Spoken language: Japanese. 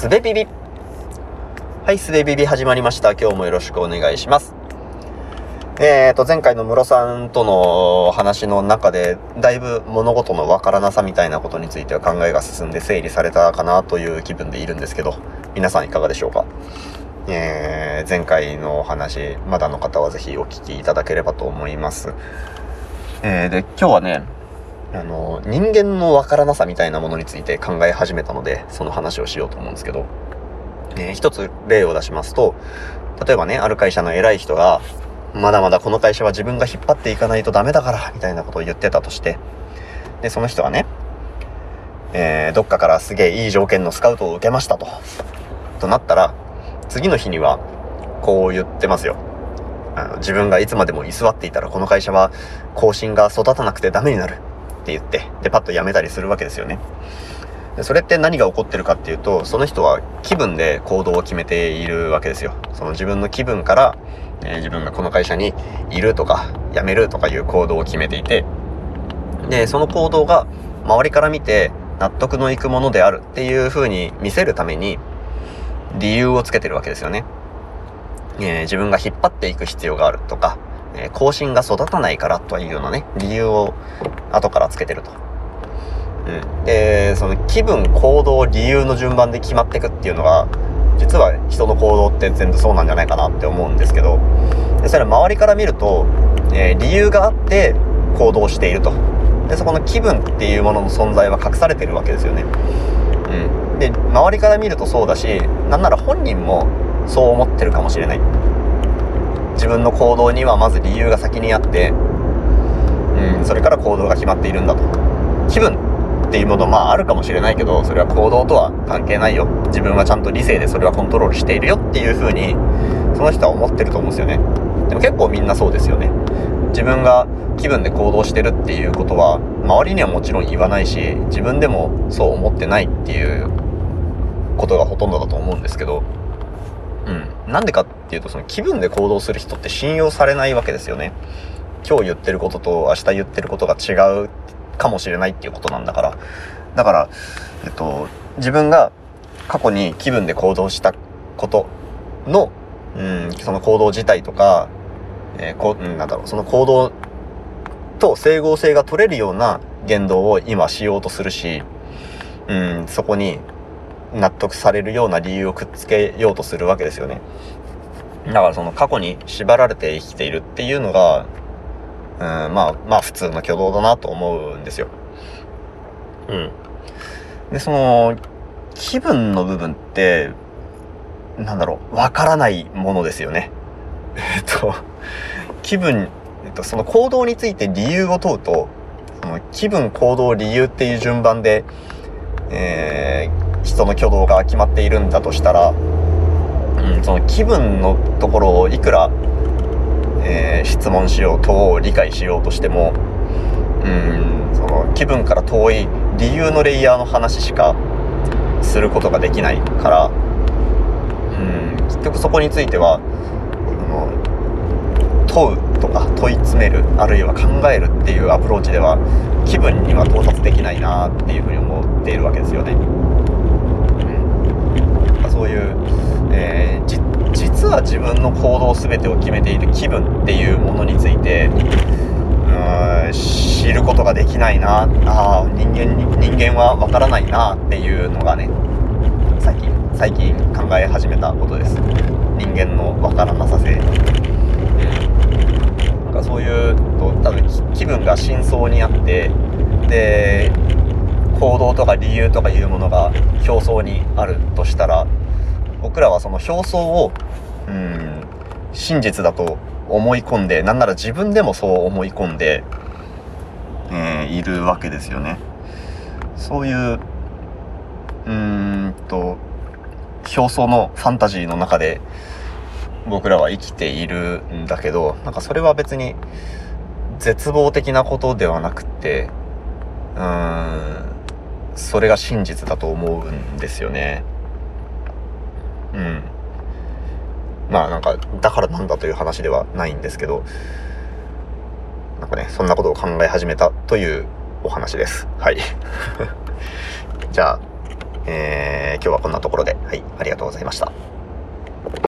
すべビビはい、すべビビ始まりました。今日もよろしくお願いします。えーと、前回のムロさんとの話の中で、だいぶ物事のわからなさみたいなことについては考えが進んで整理されたかなという気分でいるんですけど、皆さんいかがでしょうか？えー、前回のお話、まだの方はぜひお聞きいただければと思います。えー、で、今日はね、あの、人間のわからなさみたいなものについて考え始めたので、その話をしようと思うんですけど、えー一つ例を出しますと、例えばね、ある会社の偉い人が、まだまだこの会社は自分が引っ張っていかないとダメだから、みたいなことを言ってたとして、で、その人がね、えーどっかからすげえいい条件のスカウトを受けましたと、となったら、次の日には、こう言ってますよ。あの自分がいつまでも居座っていたらこの会社は更新が育たなくてダメになるって言って、で、パッと辞めたりするわけですよね。でそれって何が起こってるかっていうと、その人は気分で行動を決めているわけですよ。その自分の気分から、えー自分がこの会社にいるとか、辞めるとかいう行動を決めていて、で、その行動が周りから見て納得のいくものであるっていう風に見せるために理由をつけてるわけですよね。えー自分が引っ張っていく必要があるとか、えー更新が育たないからというようなね、理由を後からつけてると。うん。で、その気分、行動、理由の順番で決まっていくっていうのが、実は人の行動って全部そうなんじゃないかなって思うんですけど、でそれは周りから見ると、えー理由があって行動していると。で、そこの気分っていうものの存在は隠されてるわけですよね。うん。で、周りから見るとそうだし、なんなら本人もそう思ってるかもしれない。自分の行動にはまず理由が先にあって、それから行動が決まっているんだと。気分っていうものまああるかもしれないけど、それは行動とは関係ないよ。自分はちゃんと理性でそれはコントロールしているよっていう風に、その人は思ってると思うんですよね。でも結構みんなそうですよね。自分が気分で行動してるっていうことは、周りにはもちろん言わないし、自分でもそう思ってないっていうことがほとんどだと思うんですけど、うん。なんでかっていうと、その気分で行動する人って信用されないわけですよね。今日言ってることと明日言ってることが違うかもしれないっていうことなんだから。だから、えっと、自分が過去に気分で行動したことの、うん、その行動自体とか、えーこう、なんだろう、その行動と整合性が取れるような言動を今しようとするし、うん、そこに納得されるような理由をくっつけようとするわけですよね。だからその過去に縛られて生きているっていうのが、うん、まあ、まあ普通の挙動だなと思うんですよ。うん。で、その、気分の部分って、なんだろう、わからないものですよね。えっと、気分、えっと、その行動について理由を問うと、その気分、行動、理由っていう順番で、えー人の挙動が決まっているんだとしたら、うん、その気分のところをいくら、えー質問しようと理解しようとしても、うん、その気分から遠い理由のレイヤーの話しかすることができないから、うん、結局そこについては問うとか問い詰めるあるいは考えるっていうアプローチでは気分には到達できないなっていうふうに思っているわけですよね。うん、そういう、えーじ実は自分の行動全てを決めている気分っていうものについてうん知ることができないなあー人間人間はわからないなっていうのがね最近最近考え始めたことです。人間のわからなさせ、うん、なんかそういうと多分気分が深層にあってで行動とか理由とかいうものが表層にあるとしたら僕らはその表層をうん真実だと思い込んでなんなら自分でもそう思い込んで、えーいるわけですよね。そういううんと表層のファンタジーの中で僕らは生きているんだけどなんかそれは別に絶望的なことではなくてうんそれが真実だと思うんですよね。うん。まあなんか、だからなんだという話ではないんですけど、なんかね、そんなことを考え始めたというお話です。はい。じゃあ、えー、今日はこんなところで、はい、ありがとうございました。